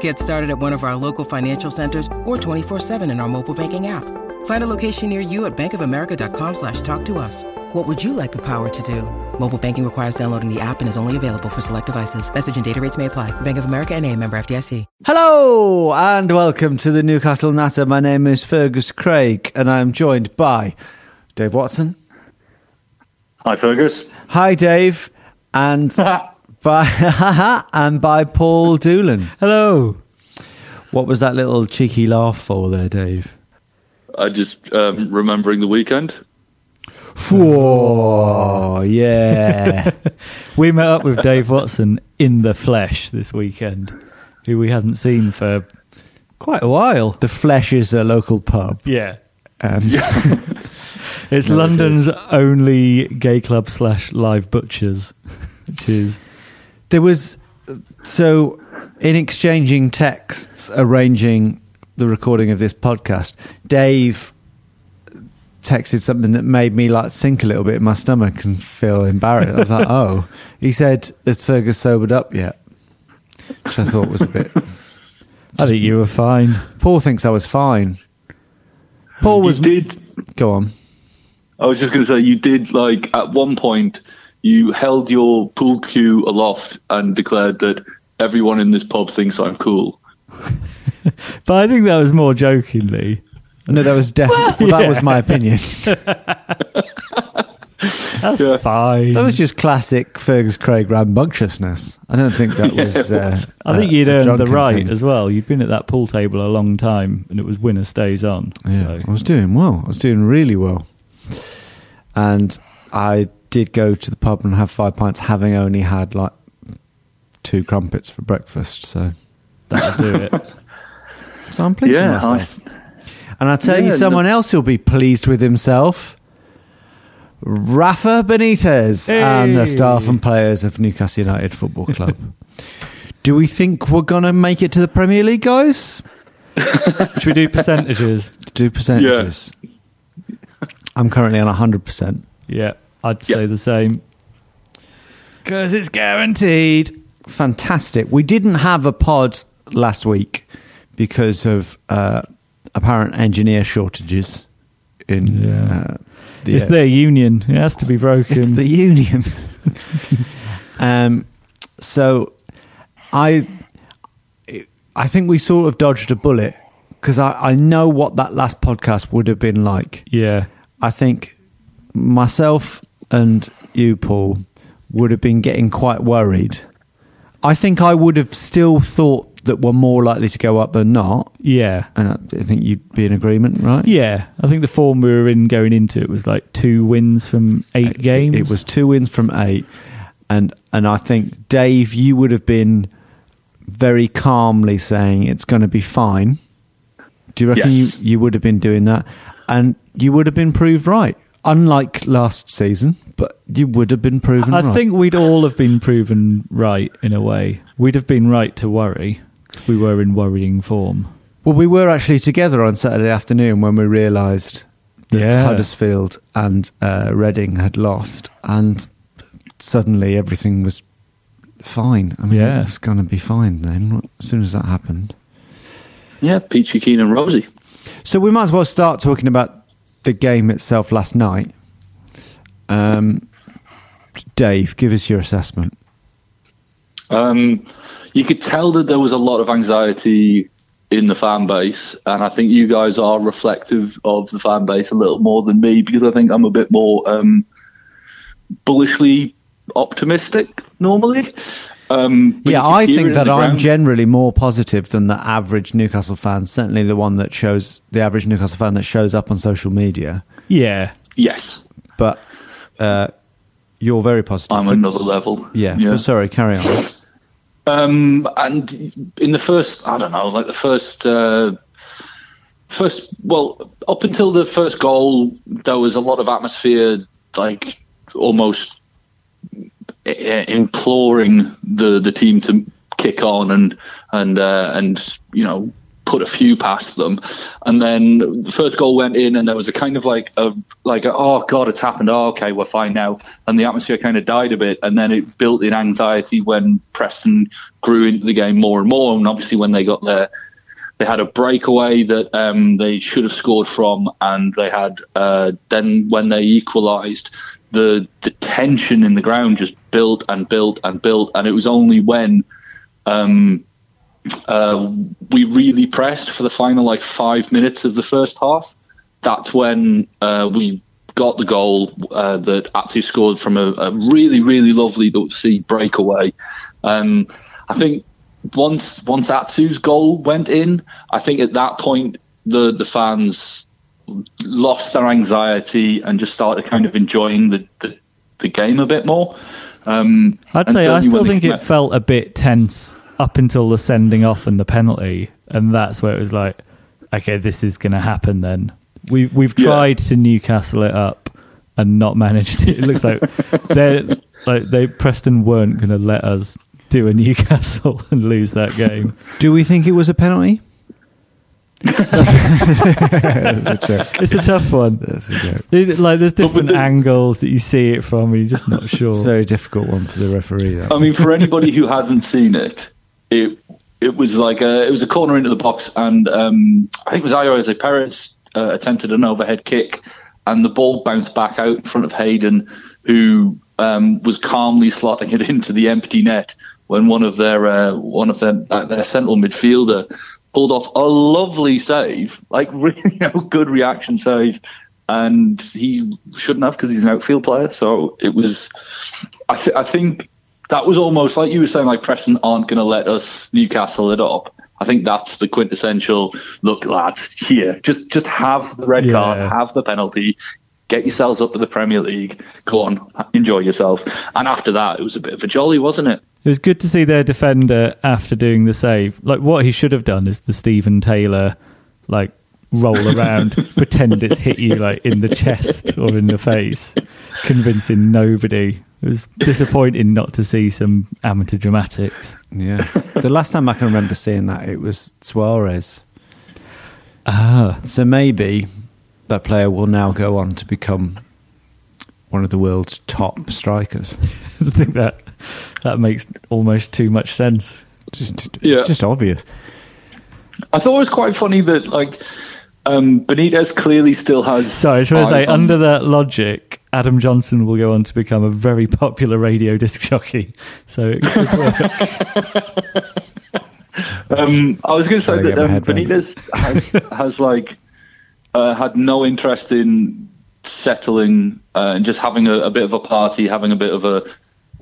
Get started at one of our local financial centers or 24-7 in our mobile banking app. Find a location near you at bankofamerica.com slash talk to us. What would you like the power to do? Mobile banking requires downloading the app and is only available for select devices. Message and data rates may apply. Bank of America and a member FDIC. Hello and welcome to the Newcastle Natter. My name is Fergus Craig and I'm joined by Dave Watson. Hi, Fergus. Hi, Dave. And by and by Paul Doolan. Hello. What was that little cheeky laugh for there, Dave? I just um, remembering the weekend. Whoa, yeah. We met up with Dave Watson in the flesh this weekend, who we hadn't seen for quite a while. the Flesh is a local pub. Yeah. Um, It's No, it London's only gay club slash live butchers, which is there was so in exchanging texts arranging the recording of this podcast dave texted something that made me like sink a little bit in my stomach and feel embarrassed i was like oh he said has fergus sobered up yet which i thought was a bit I think you were fine. paul thinks i was fine paul was you did. go on I was just going to say you did. Like at one point, you held your pool cue aloft and declared that everyone in this pub thinks I'm cool. But I think that was more jokingly. no that was definitely well, that was my opinion That's Yeah. fine. that was just classic fergus craig rambunctiousness i don't think that was uh, I think a- you'd a earned the right thing. as well. You'd been at that pool table a long time, and it was winner stays on. Yeah, So I was doing well. I was doing really well. And I did go to the pub and have five pints, having only had like two crumpets for breakfast. So, that'll do it. so I'm pleased Yeah, with myself. And I tell you, Yeah, someone else who'll be pleased with himself. Rafa Benitez and the staff and players of Newcastle United Football Club. Do we think we're going to make it to the Premier League, guys? Should we do percentages? Do percentages. I'm currently on 100%. Yeah, I'd say the same. Because it's guaranteed. fantastic. We didn't have a pod last week because of uh, apparent engineer shortages in Yeah. uh, the, it's their union. It has to be broken. it's the union. um, so I I think we sort of dodged a bullet because I, I know what that last podcast would have been like. yeah. I think myself and you, Paul, would have been getting quite worried. I think I would have still thought that we're more likely to go up than not. Yeah. And I I think you'd be in agreement, right? Yeah. I think the form we were in going into it was like two wins from eight games. It was two wins from eight. And and I think Dave, you would have been very calmly saying it's going to be fine. Do you reckon Yes. you, you would have been doing that? And you would have been proved right. Unlike last season, but you would have been proven I right. think we'd all have been proven right in a way. We'd have been right to worry 'cause we were in worrying form. Well, we were actually together on Saturday afternoon when we realised that Yeah. Huddersfield and uh, Reading had lost, and suddenly everything was fine. I mean, Yeah. it was going to be fine then as soon as that happened. Yeah, Peachy Keen and Rosie. So we might as well start talking about the game itself last night, um, Dave, give us your assessment. Um, you could tell that there was a lot of anxiety in the fan base, and I think you guys are reflective of the fan base a little more than me because I think I'm a bit more um, bullishly optimistic normally. Um, Yeah, I think that I'm ground. generally more positive than the average Newcastle fan. Certainly, the one that shows the average Newcastle fan that shows up on social media. Yeah. yes. But uh, you're very positive. I'm But- another level. Yeah, Yeah. But sorry, carry on. Um, and in the first, I don't know, like the first, uh, first, well, up until the first goal, there was a lot of atmosphere, like almost i- imploring the the team to kick on and and uh, and you know put a few past them, and then the first goal went in, and there was a kind of like a like a, oh god, it's happened. Oh, okay, we're fine now, and the atmosphere kind of died a bit, and then it built in anxiety when Preston grew into the game more and more, and obviously when they got there. They had a breakaway that um, they should have scored from, and they had uh, then when they equalised, the the tension in the ground just built and built and built, and it was only when um, uh, we really pressed for the final like five minutes of the first half. That's when uh, we got the goal uh, that Atsu scored from a, a really, really lovely see breakaway. Um, I think once once Atsu's goal went in, I think at that point the the fans lost their anxiety and just started kind of enjoying the the, the game a bit more. Um, I'd say I still think it out- felt a bit tense up until the sending off and the penalty, and that's where it was like, okay, this is going to happen. Then we we've Yeah. tried to Newcastle it up and not managed. to. It looks like they like they Preston weren't going to let us do a Newcastle and lose that game. Do we think it was a penalty? That's a joke. It's a tough one. That's a joke. It- like there's different the- angles that you see it from, and you're just not sure. It's a very difficult one for the referee. Though. I mean, for anybody who hasn't seen it, it it was like a it was a corner into the box, and um, I think it was Ayoze Perez uh, attempted an overhead kick, and the ball bounced back out in front of Hayden, who um, was calmly slotting it into the empty net when one of their uh, one of their uh, their central midfielder pulled off a lovely save, like really you know, good reaction save. And he shouldn't have because he's an outfield player. So it was, I, th- I think that was almost like you were saying, like Preston aren't going to let us Newcastle it up. I think that's the quintessential look, lads. Here, just just have the red Yeah. card, have the penalty, get yourselves up to the Premier League. Go on, enjoy yourselves. And after that, it was a bit of a jolly, wasn't it? It was good to see their defender after doing the save. Like what he should have done is the Steven Taylor, like roll around, pretend it's hit you like in the chest or in the face, convincing nobody. It was disappointing not to see some amateur dramatics. Yeah. the last time I can remember seeing that, it was Suarez. Ah, So maybe that player will now go on to become one of the world's top strikers. I think that that makes almost too much sense. Just, it's Yeah. just obvious. I thought it was quite funny that like um, Benitez clearly still has. Sorry, I was trying to say, on- under that logic, Adam Johnson will go on to become a very popular radio disc jockey. So it could work. Um, I was going to say that um, Benitez has, has like uh, had no interest in settling uh, and just having a, a bit of a party, having a bit of a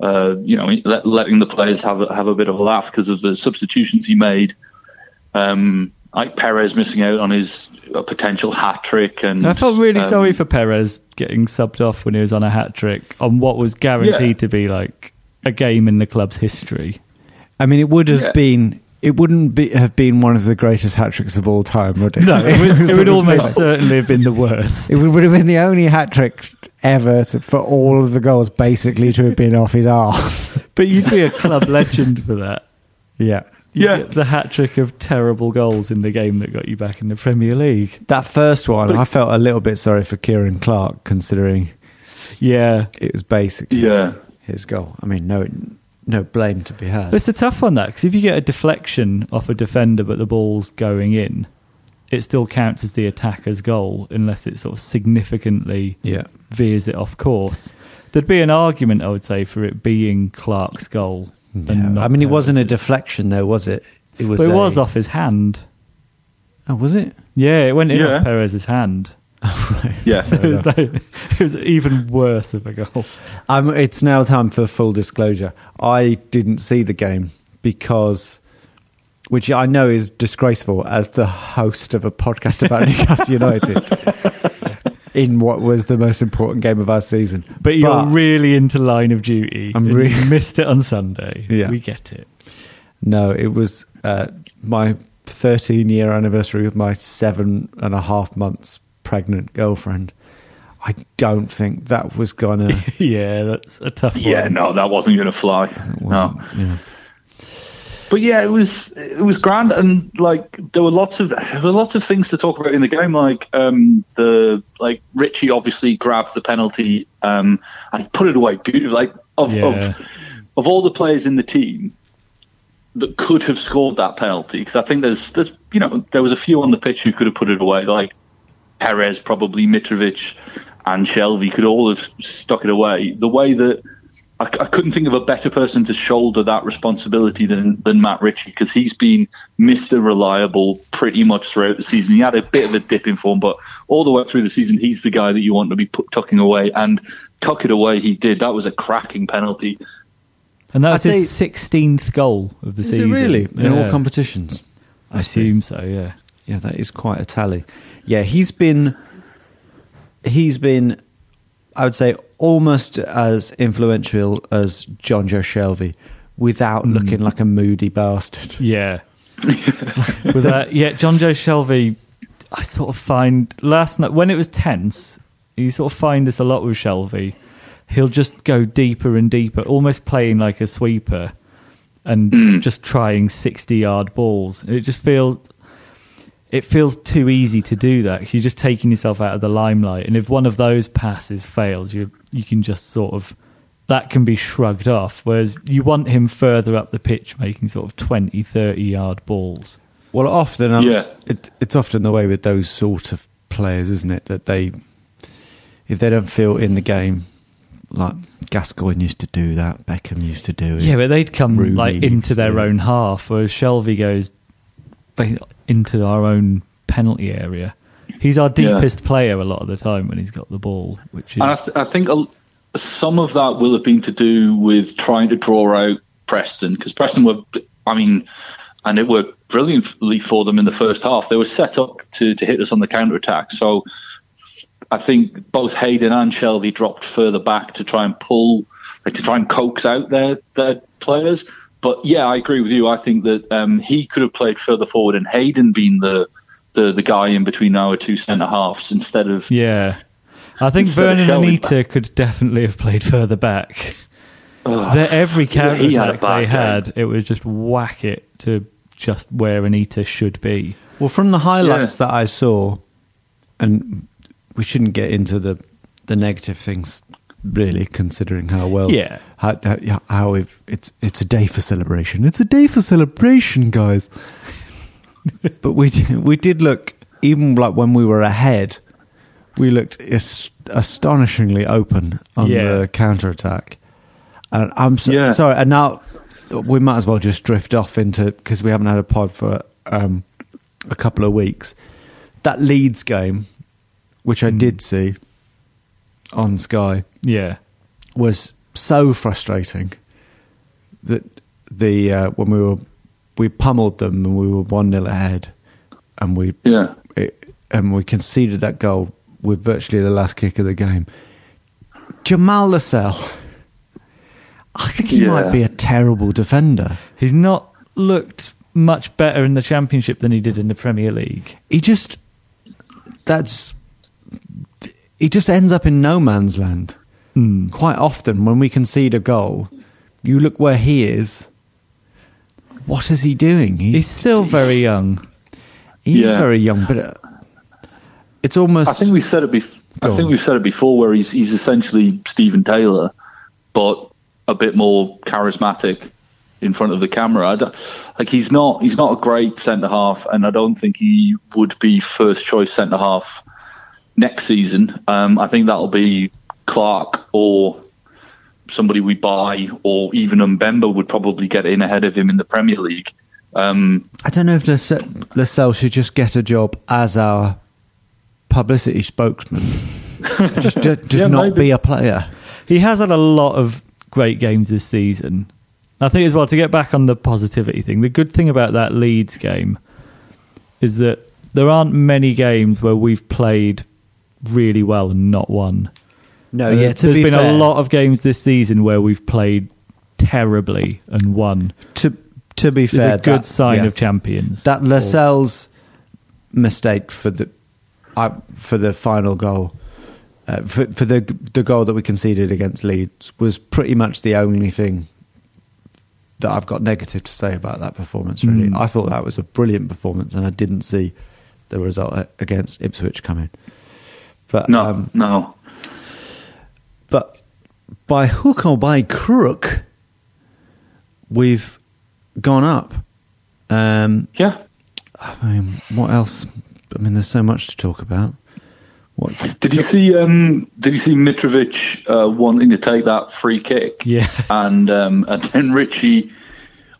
uh, you know let, letting the players have a, have a bit of a laugh because of the substitutions he made. Um, like Perez missing out on his uh, potential hat trick, and I felt really um, sorry for Perez getting subbed off when he was on a hat trick on what was guaranteed Yeah. to be like a game in the club's history. I mean, it would have Yeah. been. It wouldn't be, have been one of the greatest hat tricks of all time, would it? No, it would, it would would almost have certainly have been the worst. It would, would have been the only hat trick ever to, for all of the goals, basically, to have been off his arse. But you'd be a club legend for that. yeah. You'd Yeah. get the hat trick of terrible goals in the game that got you back in the Premier League. That first one, I felt a little bit sorry for Ciaran Clark, considering Yeah. it was basically Yeah. his goal. I mean, no, no blame to be had. It's a tough one, that, because if you get a deflection off a defender but the ball's going in, it still counts as the attacker's goal unless it sort of significantly Yeah. veers it off course. There'd be an argument, I would say, for it being Clark's goal. and Yeah. I mean, it wasn't a deflection, though, was it? It was. But it a- was off his hand. Oh, was it? Yeah, it went in Yeah. off Perez's hand. Yeah. So it, was like, it was even worse of a goal. Um, it's now time for full disclosure. I didn't see the game because, which I know is disgraceful as the host of a podcast about Newcastle United in what was the most important game of our season. But you're really into Line of Duty. I'm and really- you missed it on Sunday. Yeah. We get it. no, it was uh, my 13 year anniversary with my seven and a half months pregnant girlfriend. I don't think that was gonna. yeah, that's a tough Yeah, one. no, that wasn't going to fly. No. yeah. But yeah, it was it was grand, and like there were lots of there were lots of things to talk about in the game. Like um, the like Ritchie obviously grabbed the penalty um, and put it away beautifully. Like of, Yeah. of of all the players in the team that could have scored that penalty, because I think there's there's you know there was a few on the pitch who could have put it away, like Perez, probably Mitrovic, and Shelvey could all have stuck it away. The way that I, I couldn't think of a better person to shoulder that responsibility than than Matt Ritchie because he's been Mr. Reliable pretty much throughout the season. He had a bit of a dip in form, but all the way through the season, he's the guy that you want to be put, tucking away, and tuck it away. He did. That was a cracking penalty. And that's I'd his say- 16th goal of the Is season. it really in all competitions? I assume so, yeah. Yeah, that is quite a tally. Yeah, he's been he's been I would say almost as influential as Jonjo Shelvey without Hmm. looking like a moody bastard. Yeah. With that, yeah, Jonjo Shelvey, I sort of find last night when it was tense, you sort of find this a lot with Shelvey. He'll just go deeper and deeper, almost playing like a sweeper, and just trying sixty-yard balls. It just feels, it feels too easy to do that. You're just taking yourself out of the limelight, and if one of those passes fails, you you can just sort of that can be shrugged off. Whereas you want him further up the pitch, making sort of 20, 30 yard balls. Well, often um, Yeah. it, it's often the way with those sort of players, isn't it? That they if they don't feel in the game, like Gascoigne used to do that, Beckham used to do it. Yeah, but they'd come Rooney like into their own half, whereas Shelvey goes ba- into our own penalty area. He's our Yeah. deepest player a lot of the time when he's got the ball, which is I, th- I think a, some of that will have been to do with trying to draw out Preston because Preston were, I mean, and it worked brilliantly for them in the first half. They were set up to, to hit us on the counter attack. So I think both Hayden and Shelvey dropped further back to try and pull, like to try and coax out their their players. But yeah, I agree with you. I think that um, he could have played further forward and Hayden being the the, the guy in between our two centre halves instead of yeah. I think Vurnon Shelvey Anita could definitely have played further back. Ugh. Their every counter had attack bad they game. had, it was just whack it to just where Anita should be. Well, from the highlights that I saw, and we shouldn't get into the the negative things, really, considering how well, Yeah. how how, how it's it's a day for celebration. It's a day for celebration, guys. but we did, we did look even like when we were ahead, we looked as- astonishingly open on Yeah. the counter attack. And I'm so, Yeah. sorry. And now we might as well just drift off into because we haven't had a pod for um, a couple of weeks. That Leeds game, which I did see on Sky, Yeah. was so frustrating that the uh, when we were we pummeled them and we were one 0 ahead, and we yeah. it, and we conceded that goal with virtually the last kick of the game. Jamal Lascelles, I think he Yeah. might be a terrible defender. He's not looked much better in the championship than he did in the Premier League. He just that's he just ends up in no man's land. Hmm. Quite often, when we concede a goal, you look where he is. What is he doing? He's still very young. he's Yeah. very young, but uh, it's almost I think we said it. Bef- I Go think on. we've said it before, where he's he's essentially Steven Taylor, but a bit more charismatic. in front of the camera. I like he's not he's not a great centre half, and I don't think he would be first choice centre half next season. Um, I think that'll be Clark or somebody we buy, or even Mbemba would probably get in ahead of him in the Premier League. Um, I don't know if Lasse- Lascelles should just get a job as our publicity spokesman. just just, just Yeah, not maybe. be a player. He has had a lot of great games this season. I think as well to get back on the positivity thing. The good thing about that Leeds game is that there aren't many games where we've played really well and not won. No, Uh, yeah. To there's be been fair, a lot of games this season where we've played terribly and won. To to be It's fair, a good that- sign yeah. of champions. that Lascelles mistake for the uh, for the final goal uh, for for the the goal that we conceded against Leeds was pretty much the only thing that I've got negative to say about that performance. Really, Mm. I thought that was a brilliant performance, and I didn't see the result against Ipswich coming. But no, um, no. but by hook or by crook, we've gone up. Um, Yeah. I mean, what else? I mean, there's so much to talk about. What? Did you see? Um, did you see Mitrovic uh, wanting to take that free kick? Yeah. and um, and then Ritchie.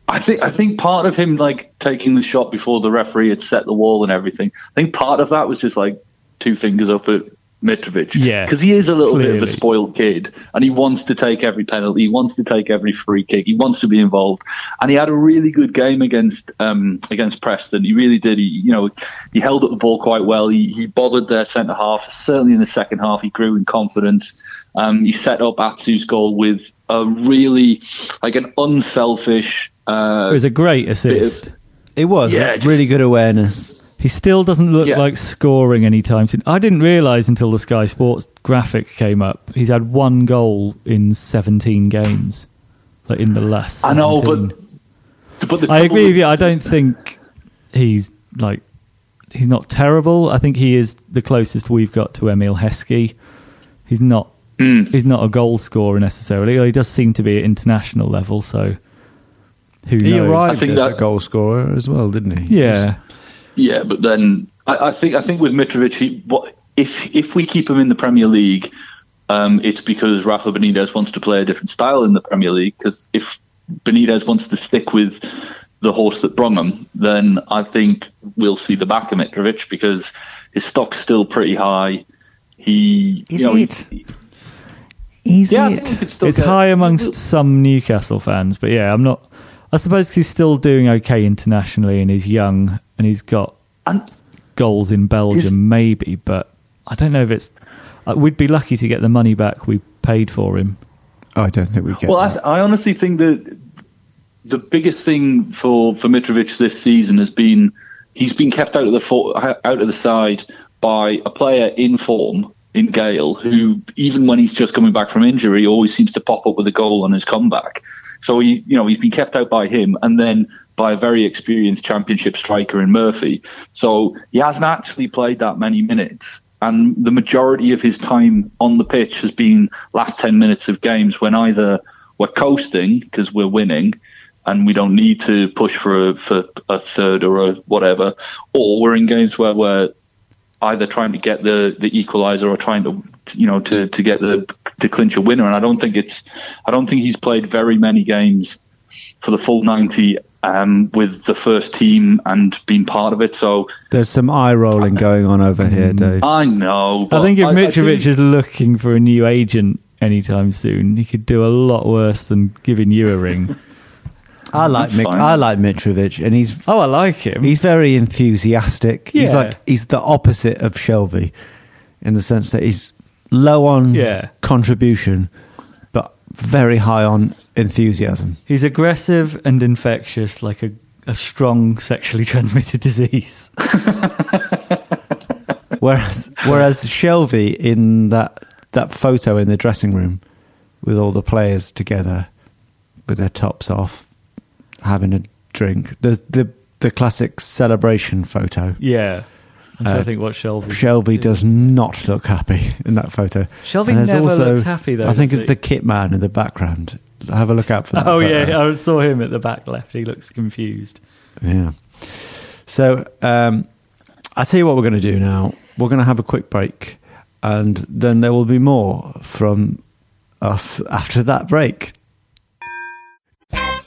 I think I think part of him like taking the shot before the referee had set the wall and everything. I think part of that was just like two fingers up at Mitrovic. Yeah, because he is a little bit of a spoiled kid, and he wants to take every penalty. He wants to take every free kick. He wants to be involved, and he had a really good game against um, against Preston. He really did. He you know he held up the ball quite well. He he bothered their centre half. Certainly in the second half, he grew in confidence. Um, he set up Atsu's goal with a really like an unselfish. Uh, It was a great assist. of- It was Yeah, just- really good awareness. He still doesn't look Yeah. like scoring anytime soon. I didn't realise until the Sky Sports graphic came up. He's had one goal in 17 games, like in the last. I know, 17. but but the I agree with with- you. I don't think he's like he's not terrible. I think he is the closest we've got to Emile Heskey. He's not. Hmm. He's not a goal scorer necessarily. He does seem to be at international level. So who He knows? arrived I think as that- a goal scorer as well, didn't he? Yeah. Yeah, but then I, I think I think with Mitrovic, he, what, if if we keep him in the Premier League, um, it's because Rafa Benitez wants to play a different style in the Premier League. Because if Benitez wants to stick with the horse that brung him, then I think we'll see the back of Mitrovic because his stock's still pretty high. He, Is you know, it? he- Is yeah, it? we could still it's get- high amongst some Newcastle fans, but yeah, I'm not. I suppose he's still doing okay internationally, and he's young, and he's got And goals in Belgium, maybe. But I don't know if it's. Uh, we'd be lucky to get the money back we paid for him. Oh, I don't think we get Well, that. I, I honestly think that the biggest thing for for Mitrovic this season has been he's been kept out of the for, out of the side by a player in form in Gayle, who even when he's just coming back from injury, always seems to pop up with a goal on his comeback. So he, you know, he's been kept out by him, and then by a very experienced Championship striker in Murphy. So he hasn't actually played that many minutes, and the majority of his time on the pitch has been last ten minutes of games when either we're coasting because we're winning. And we don't need to push for a, for a third or a whatever, or we're in games where we're either trying to get the the equalizer or trying to you know to to get the to clinch a winner and I don't think it's I don't think he's played very many games for the full 90 um, with the first team and being part of it so There's some eye rolling going on over here, Dave. I know I think if but Mitrovic do- is looking for a new agent anytime soon, he could do a lot worse than giving you a ring. I like That's Mik- I like Mitrovic, and he's oh, I like him. he's very enthusiastic. He's like he's the opposite of Shelvey, in the sense that he's low on Yeah. contribution, but very high on enthusiasm. He's aggressive and infectious, like a, a strong sexually transmitted disease. Whereas whereas Shelvey in that that photo in the dressing room with all the players together with their tops off, having a drink, the the the classic celebration photo. Yeah. I'm trying to think what Shelvey. Shelvey does not look happy in that photo. Shelvey never looks happy, though, I think it's he? the kit man in the background. Have a look out for that. Oh photo. yeah, I saw him at the back left. He looks confused. Yeah. So um, I tell you what we're going to do now. We're going to have a quick break, and then there will be more from us after that break.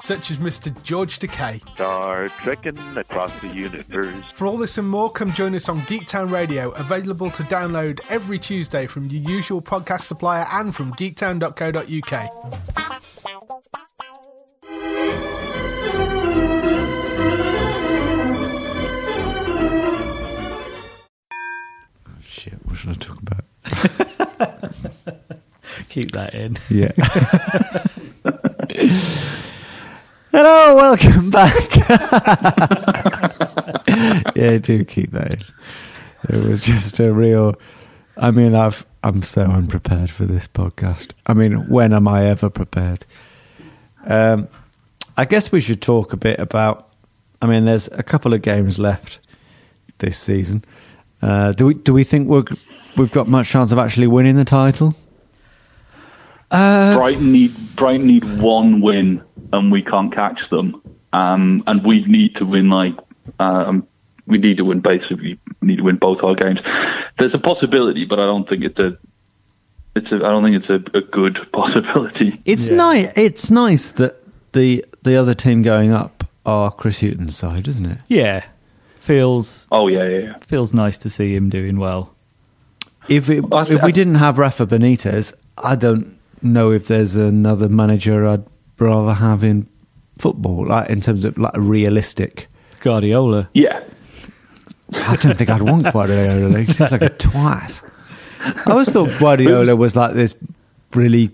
Such as Mr. George Takei. Star trekking across the universe. For all this and more, come join us on Geektown Radio, available to download every Tuesday from your usual podcast supplier and from geektown.co.uk. Oh, shit, what should I talk about? Keep that in. Yeah. Hello, welcome back. yeah, do keep that in. It was just a real. I mean, I've I'm so unprepared for this podcast. I mean, when am I ever prepared? Um, I guess we should talk a bit about. I mean, there's a couple of games left this season. Uh, do we do we think we're we've got much chance of actually winning the title? Brighton need Brighton need one win, and we can't catch them. Um, and we need to win like um, we need to win basically we need to win both our games. There's a possibility, but I don't think it's a it's a I don't think it's a, a good possibility. It's Yeah. nice. It's nice that the the other team going up are Chris Hughton's side, isn't it? Yeah, feels Oh yeah, yeah, yeah. feels nice to see him doing well. If it, I if we didn't have Rafa Benitez, I don't know if there's another manager I'd rather have in football, like in terms of like a realistic. Guardiola. Yeah. I don't think I'd want Guardiola. He seems like a twat. I always thought Guardiola was like this really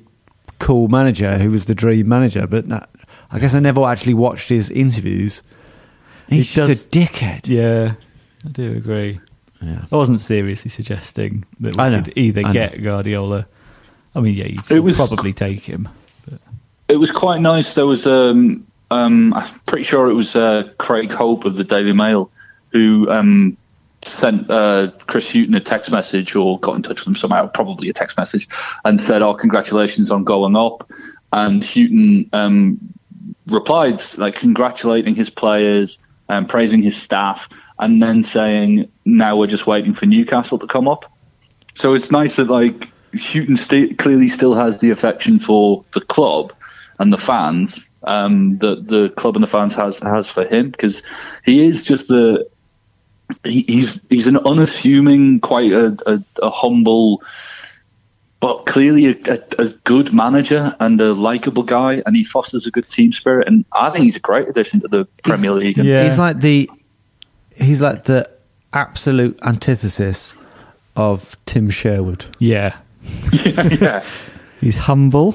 cool manager who was the dream manager, but no, I guess I never actually watched his interviews. He's He just does- a dickhead. Yeah, I do agree. Yeah. I wasn't seriously suggesting that we I know. could either I know. get Guardiola. I mean, yeah, you'd It was- probably take him. It was quite nice. There was, um, um, I'm pretty sure it was uh, Craig Hope of the Daily Mail who um, sent uh, Chris Hughton a text message or got in touch with him somehow, probably a text message, and said, "Oh, congratulations on going up." And Hughton um, replied, like congratulating his players and praising his staff, and then saying, "Now we're just waiting for Newcastle to come up." So it's nice that like Hughton st- clearly still has the affection for the club and the fans um, that the club and the fans has has for him because he is just the he, he's he's an unassuming, quite a, a, a humble, but clearly a, a, a good manager and a likable guy, and he fosters a good team spirit. And I think he's a great addition to the Premier League. Yeah. He's like the he's like the absolute antithesis of Tim Sherwood. Yeah, yeah. he's humble,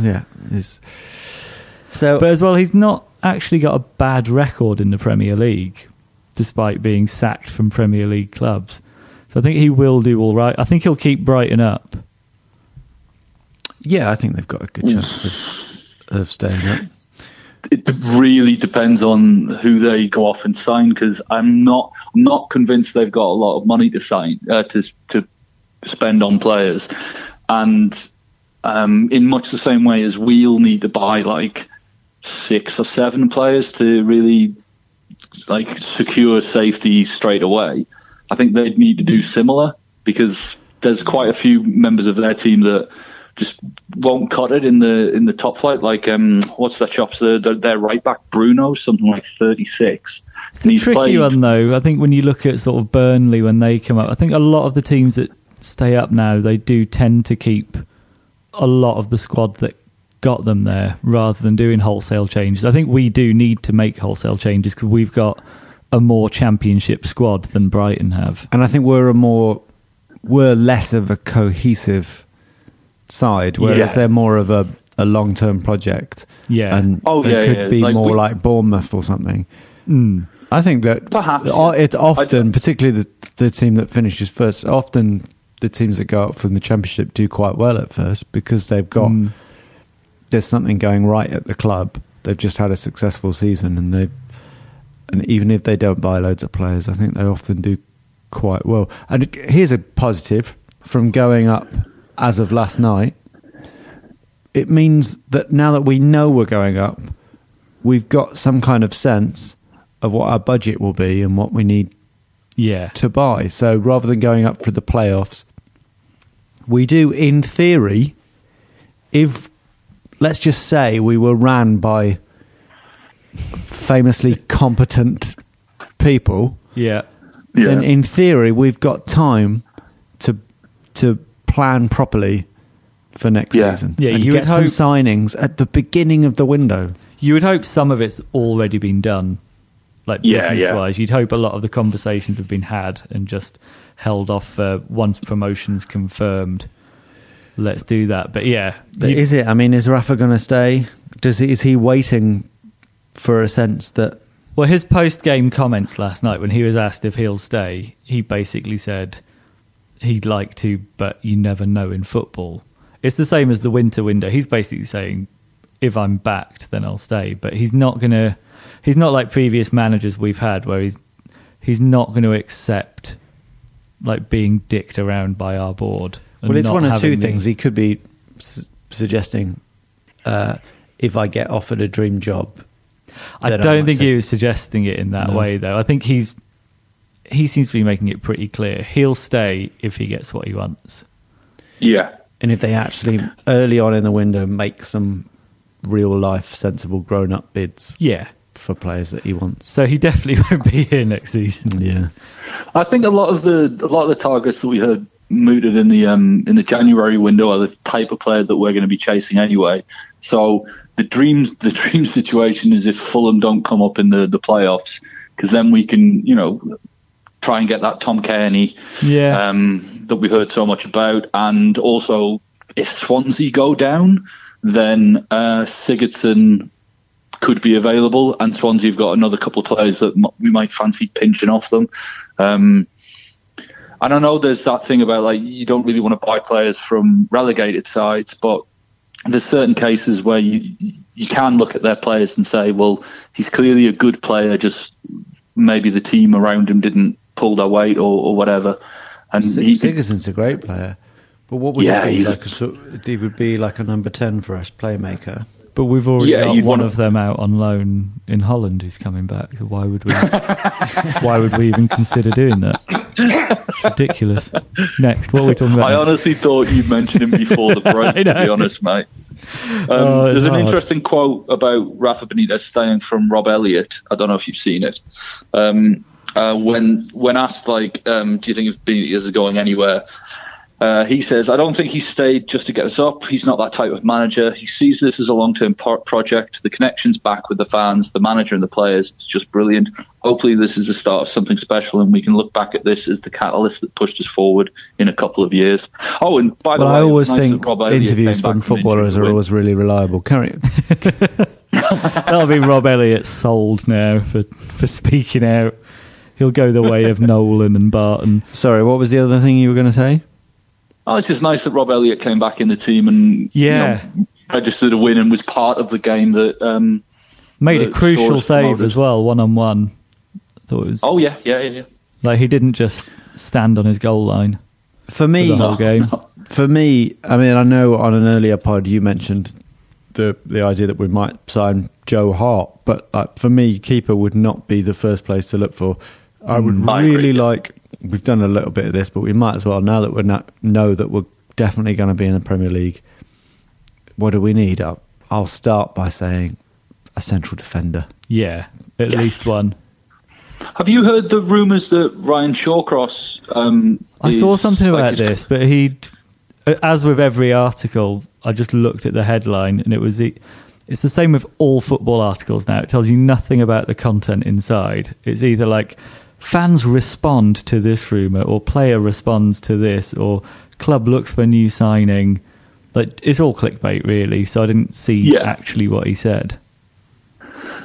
Yeah, he's so. but as well, he's not actually got a bad record in the Premier League, despite being sacked from Premier League clubs. So I think he will do all right. I think he'll keep Brighton up. yeah, I think they've got a good chance of of staying up. it really depends on who they go off and sign because I'm not I'm not convinced they've got a lot of money to sign uh, to to spend on players, and um, in much the same way as we'll need to buy like six or seven players to really like secure safety straight away. I think they'd need to do similar because there's quite a few members of their team that just won't cut it in the in the top flight. Like um, what's their chops? Their, their, their right back Bruno, something like thirty six. It's a tricky one though. I think when you look at sort of Burnley when they come up, I think a lot of the teams that stay up now they do tend to keep a lot of the squad that got them there rather than doing wholesale changes. I think we do need to make wholesale changes because we've got a more championship squad than Brighton have. And I think we're a more we're less of a cohesive side, whereas Yeah. they're more of a, a long term project. Yeah. and Oh, it yeah, could yeah. be Like more we- like Bournemouth or something. Mm. I think that Perhaps, o- it often, I- particularly the the team that finishes first, often the teams that go up from the championship do quite well at first because they've got Mm. there's something going right at the club. They've just had a successful season, and they and even if they don't buy loads of players, I think they often do quite well. And here's a positive from going up as of last night. It means that now that we know we're going up, we've got some kind of sense of what our budget will be and what we need Yeah. to buy. So rather than going up for the playoffs, we do, in theory, if let's just say we were ran by famously competent people, Yeah. then Yeah. in theory we've got time to to plan properly for next Yeah. season. Yeah, and you get would some hope- signings at the beginning of the window. You would hope some of it's already been done, like Yeah, business yeah. wise. You'd hope a lot of the conversations have been had and just held off uh, once promotions confirmed. Let's do that. But yeah, But you- is it? I mean, is Rafa going to stay? Does he, is he waiting for a sense that Well, his post game comments last night when he was asked if he'll stay, he basically said he'd like to, but you never know in football. It's the same as the winter window. He's basically saying if I'm backed, then I'll stay. But he's not going to. He's not like previous managers we've had where he's he's not going to accept like being dicked around by our board. and Well, it's one of two the- things. He could be s- suggesting uh, if I get offered a dream job. I don't might think take he was suggesting it in that No. way, though. I think he's he seems to be making it pretty clear he'll stay if he gets what he wants. Yeah. And if they actually early on in the window make some real life, sensible, grown up bids Yeah, for players that he wants. so he definitely won't be here next season. Yeah. I think a lot of the a lot of the targets that we heard mooted in the um, in the January window are the type of player that we're going to be chasing anyway. So the dreams the dream situation is if Fulham don't come up in the the playoffs because then we can you know try and get that Tom Cairney Yeah, um, that we heard so much about, and also if Swansea go down, then uh, Sigurdsson could be available, and Swansea have got another couple of players that m- we might fancy pinching off them. Um, and I know there's that thing about like you don't really want to buy players from relegated sides, but there's certain cases where you you can look at their players and say, well, he's clearly a good player, just maybe the team around him didn't pull their weight or, or whatever. And Sigurdsson's a great player. But what would Yeah, he be like? A, he would be like a number ten for us, playmaker. But we've already Yeah, got one of them out on loan in Holland who's coming back. So why would we? why would we even consider doing that? It's ridiculous. Next, what are we talking about? I next? honestly thought you'd mentioned him before the break. To be honest, mate. Um, Oh, there's an hard. interesting quote about Rafa Benitez staying from Rob Elliott. I don't know if you've seen it. Um, uh, when when asked like, um, do you think if Benitez is going anywhere? Uh, he says, I don't think he stayed just to get us up. He's not that type of manager. He sees this as a long term pro- project. The connections back with the fans, the manager, and the players. It's just brilliant. Hopefully, this is the start of something special, and we can look back at this as the catalyst that pushed us forward in a couple of years. Oh, and by the Well, way, I always nice think that Rob Elliott interviews from back from footballers are always really reliable. Carry That'll be Rob Elliott sold now for for speaking out. He'll go the way of Nolan and Barton. Sorry, what was the other thing you were going to say? Oh, it's just nice that Rob Elliott came back in the team and you Yeah. know, registered a win and was part of the game that. Um, Made a crucial save promoted. as well, one on one. Thought it was Oh yeah, yeah, yeah. yeah. like he didn't just stand on his goal line For for me, the whole game. for me, I mean, I know on an earlier pod you mentioned the the idea that we might sign Joe Hart, but uh, for me, keeper would not be the first place to look for. I would I really yeah. like. We've done a little bit of this, but we might as well now that we not know that we're definitely going to be in the Premier League. What do we need? I'll, I'll start by saying a central defender. Yeah, at Yes. least one. Have you heard the rumours that Ryan Shawcross? Um, I saw something about is- this, but he, as with every article, I just looked at the headline and it was he, it's the same with all football articles now. It tells you nothing about the content inside. It's either like fans respond to this rumor, or player responds to this, or club looks for new signing. Like it's all clickbait, really. So I didn't see Yeah. actually what he said.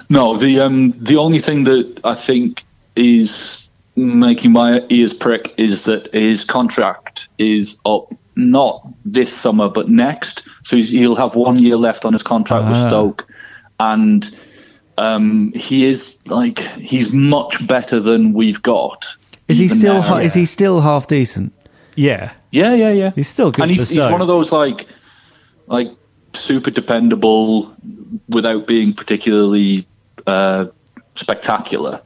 No, the um, the only thing that I think is making my ears prick is that his contract is up not this summer but next. So he's, he'll have one year left on his contract with Ah. Stoke, and um, he is like he's much better than we've got. Is he still? now. ha- Is he still half decent? Yeah, Yeah, yeah, yeah. he's still good and he's, he's one of those like like super dependable without being particularly uh, spectacular.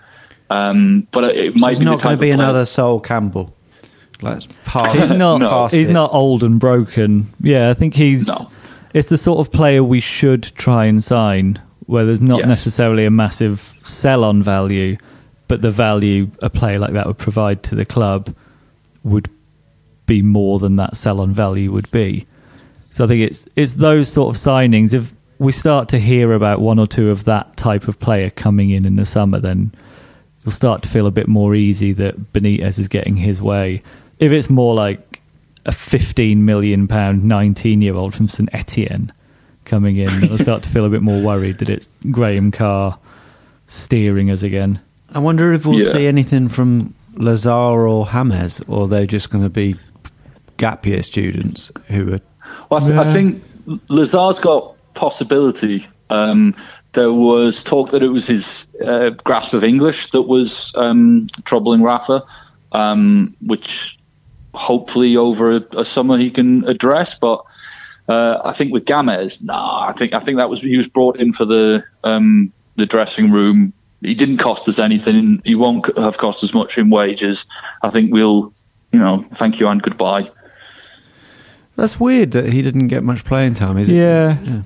Um, but it So might he's be not going to be another Sol Campbell. Let's pass. he's not. No. past he's it. not old and broken. Yeah, I think he's. No. It's the sort of player we should try and sign, where there's not Yes. necessarily a massive sell-on value, but the value a player like that would provide to the club would be more than that sell-on value would be. So I think it's it's those sort of signings. If we start to hear about one or two of that type of player coming in in the summer, then you'll start to feel a bit more easy that Benitez is getting his way. If it's more like a 15 million pound 19 year old from St Etienne coming in, I'll start to feel a bit more worried that it's Graham Carr steering us again. I wonder if we'll Yeah. see anything from Lazaar or James, or they're just going to be gap year students who are. Well, I, th- I think Lazaar's got possibility. Um, there was talk that it was his uh, grasp of English that was um, troubling Rafa, um, which hopefully over a, a summer he can address. But uh, I think with Gamez, nah, I think I think that was he was brought in for the um, the dressing room. He didn't cost us anything. He won't have cost us much in wages. I think we'll, you know, thank you and goodbye. That's weird that he didn't get much playing time, is it? Yeah. Yeah.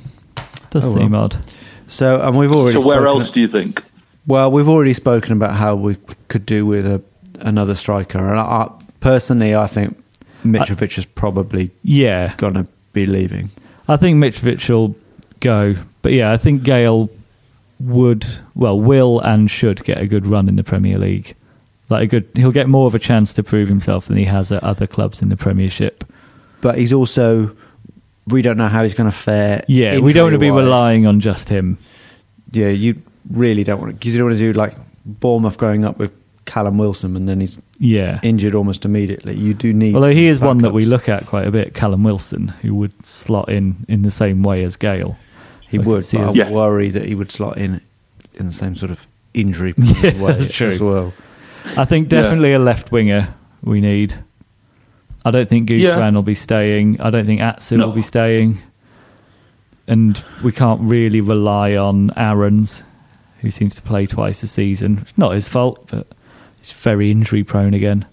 Does Oh, seem well. odd. So, and we've already. So where spoken- else do you think? Well, we've already spoken about how we could do with a, another striker, and I, I, personally, I think Mitrovic is probably Yeah. going to be leaving. I think Mitrovic will go, but yeah, I think Gayle would, well, will and should get a good run in the Premier League. Like a good, he'll get more of a chance to prove himself than he has at other clubs in the Premiership. But he's also. We don't know how he's going to fare. Yeah, we don't want to be relying on just him. Yeah, you really don't want to because you don't want to do like Bournemouth growing up with Callum Wilson and then he's Yeah. injured almost immediately. You do need. Although he is one that we look at quite a bit, Callum Wilson, who would slot in in the same way as Gayle. He I would, see but us- I worry that he would slot in in the same sort of injury Yeah, way that's true. as well. I think definitely a left winger we need. I don't think Guzman Yeah. will be staying. I don't think Atsu No. will be staying. And we can't really rely on Aarons, who seems to play twice a season. It's not his fault, but he's very injury prone again.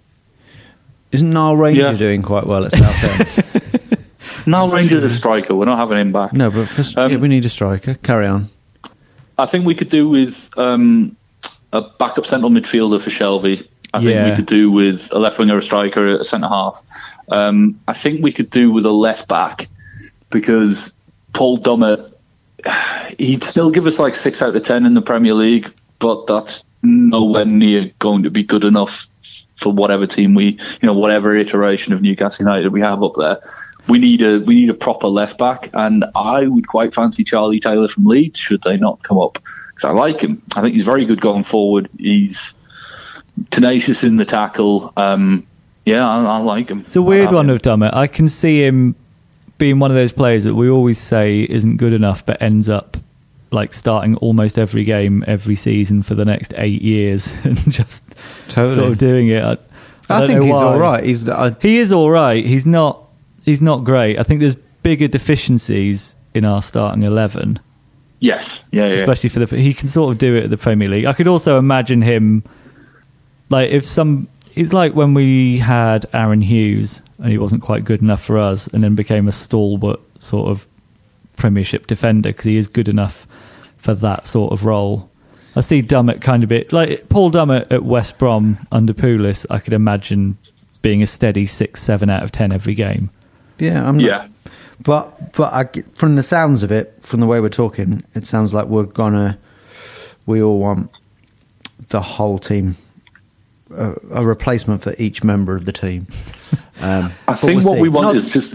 Isn't Niall Ranger Yeah. doing quite well at Southend? Now Ranger's a striker. We're not having him back. no, but for, Um, yeah, we need a striker. Carry on. I think we could do with um, a backup central midfielder for Shelvey. I think Yeah. we could do with a left winger, a striker, a centre half. Um, I think we could do with a left back because Paul Dummett, he'd still give us like six out of ten in the Premier League, but that's nowhere near going to be good enough for whatever team we, you know, whatever iteration of Newcastle United we have up there. We need a we need a proper left back, and I would quite fancy Charlie Taylor from Leeds should they not come up because I like him. I think he's very good going forward. He's tenacious in the tackle. Um, yeah, I, I like him. It's a weird one him. of Dummett. I can see him being one of those players that we always say isn't good enough, but ends up like starting almost every game every season for the next eight years and just Totally. sort of doing it. I, I, don't think know he's why. all right. He's I, He is all right. He's not. He's not great. I think there's bigger deficiencies in our starting eleven, Yes, yeah, yeah. especially for the. He can sort of do it at the Premier League. I could also imagine him, like if some. It's like when we had Aaron Hughes and he wasn't quite good enough for us, and then became a stalwart sort of Premiership defender because he is good enough for that sort of role. I see Dummett kind of bit like Paul Dummett at West Brom under Pulis. I could imagine being a steady six, seven out of ten every game. yeah, I'm not, yeah, But but I, from the sounds of it, from the way we're talking, it sounds like we're gonna. We all want the whole team, a, a replacement for each member of the team. Um, I think we'll what see. we want Not- is just.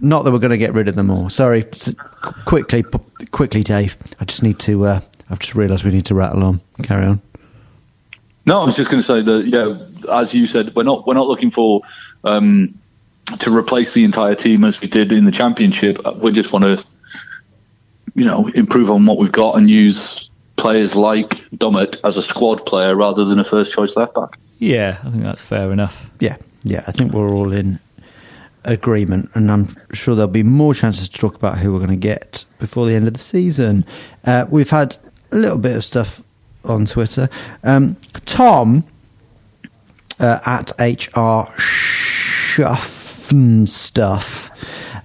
Not that we're going to get rid of them all. Sorry, s- qu- quickly, p- quickly, Dave. I just need to. Uh, I've just realised we need to rattle on. Carry on. No, I was just going to say that. Yeah, as you said, we're not we're not looking for um, to replace the entire team as we did in the championship. We just want to, you know, improve on what we've got and use players like Dummett as a squad player rather than a first choice left back. Yeah, I think that's fair enough. Yeah, yeah. I think we're all in agreement, and I'm sure there'll be more chances to talk about who we're going to get before the end of the season. Uh, we've had a little bit of stuff on Twitter. Um, Tom uh, at HR Shuffn stuff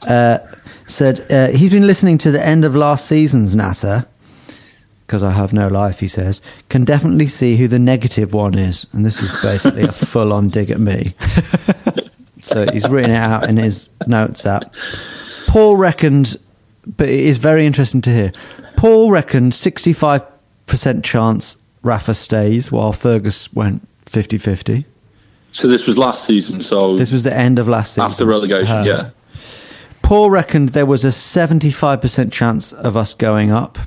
uh, said uh, he's been listening to the end of last season's Natter because I have no life, he says, can definitely see who the negative one is. And this is basically a full on dig at me. So he's written it out in his notes app. Paul reckoned, but it is very interesting to hear. Paul reckoned 65% chance Rafa stays while Fergus went 50 50. So this was last season. So This was the end of last season. after relegation, Uh, yeah. Paul reckoned there was a 75% chance of us going up,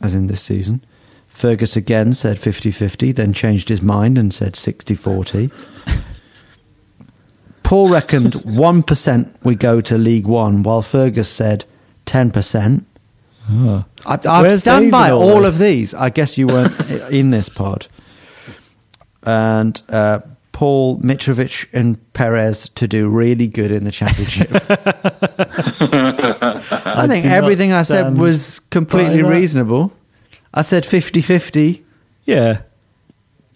as in this season. Fergus again said 50 50, then changed his mind and said 60 40. Paul reckoned 1% we go to League One, while Fergus said 10%. Oh. I, I stand by all all of these. I guess you weren't in this pod. And uh, Paul Mitrovic and Perez to do really good in the championship. I think do everything I said was completely reasonable. I said 50 50 Yeah,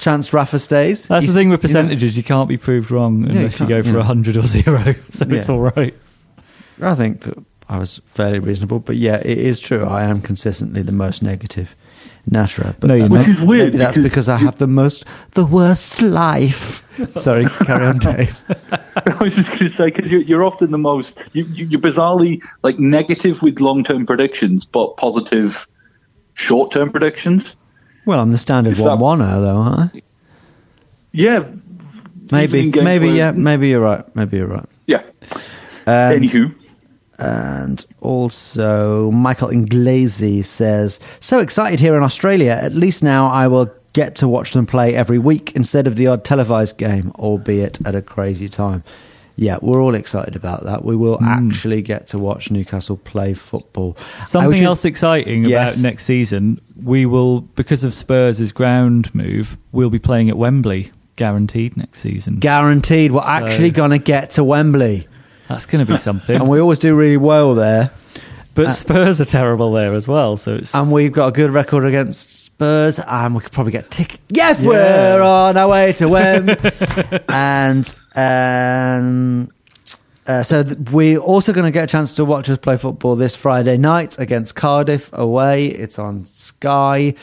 chance Rafa stays. that's You- the thing with you know, percentages. You can't be proved wrong you unless you, can't, go for yeah. a 100 or zero. So it's all right. I think that I was fairly reasonable, but yeah, it is true. I am consistently the most negative Natra. But No, you're that- not. Which is weird Maybe that's because- because I have the most, the worst life. Sorry, carry on, Dave. I was just going to say because you're, you're often the most you, you, you're bizarrely like negative with long term predictions, but positive short term predictions. Well, I'm the standard that- one-oneer, though, aren't I? Yeah, Maybe, Even in games maybe, where- yeah, maybe you're right. Maybe you're right. yeah. And, Anywho, and also, Michael Inglesi says, "So excited here in Australia. At least now I will get to watch them play every week instead of the odd televised game, albeit at a crazy time." Yeah, we're all excited about that. We will hmm. actually get to watch Newcastle play football. Something just- else exciting Yes. about next season, we will, because of Spurs' ground move, we'll be playing at Wembley, guaranteed next season. guaranteed we're actually going to get to Wembley, That's going to be something. and we always do really well there. But Spurs are terrible there as well, so it's And we've got a good record against Spurs, and we could probably get tickets. Yes, Yeah. we're on our way to win. and um, uh, so th- we're also going to get a chance to watch us play football this Friday night against Cardiff away. It's on Sky.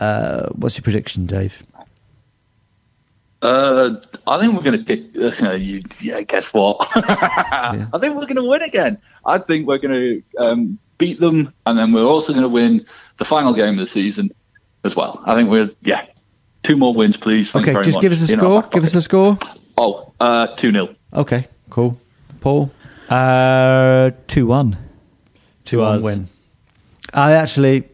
Uh, what's your prediction, Dave? Uh, I think we're going to pick. Uh, you, yeah, guess what? I think we're going to win again. I think we're going to um, beat them, and then we're also going to win the final game of the season as well. I think we're yeah, two more wins, please. Thanks okay, just much. give us a In score. back Give us a score. Oh, uh, two 0 Okay, cool. Paul, uh, 2 1. Two one win. I actually,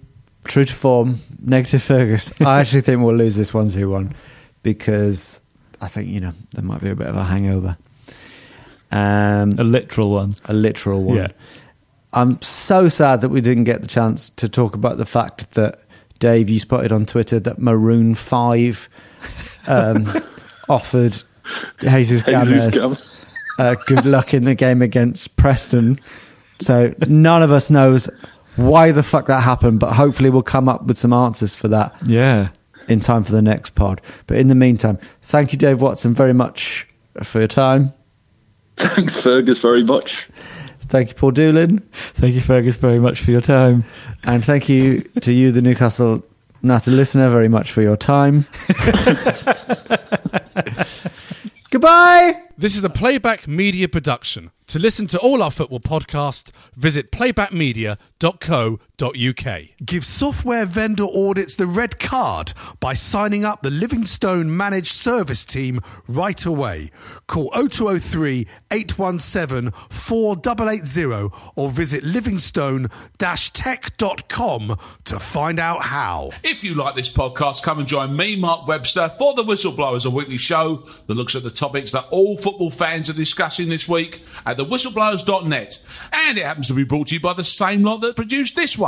true to form, negative Fergus. I actually think we'll lose this one two one because I think you know there might be a bit of a hangover. Um, A literal one. a literal one. Yeah. I'm so sad that we didn't get the chance to talk about the fact that Dave, you spotted on Twitter that Maroon Five um, offered Jesus Jesus Gamez Gamez. uh, good luck in the game against Preston. So none of us knows why the fuck that happened, but hopefully we'll come up with some answers for that Yeah. In time for the next pod. But in the meantime, thank you, Dave Watson, very much for your time. Thanks, Fergus, very much. Thank you, Paul Doolan. Thank you, Fergus, very much for your time. And thank you to you, the Newcastle Natter listener, very much for your time. Goodbye. This is a Playback Media production. To listen to all our football podcasts, visit playbackmedia.co.uk. Give software vendor audits the red card by signing up the Livingstone Managed Service Team right away. Call 0203 817 4880 or visit livingstone-tech.com to find out how. If you like this podcast, come and join me, Mark Webster, for The Whistleblowers, a weekly show that looks at the topics that all football fans are discussing this week at thewhistleblowers.net. And it happens to be brought to you by the same lot that produced this one.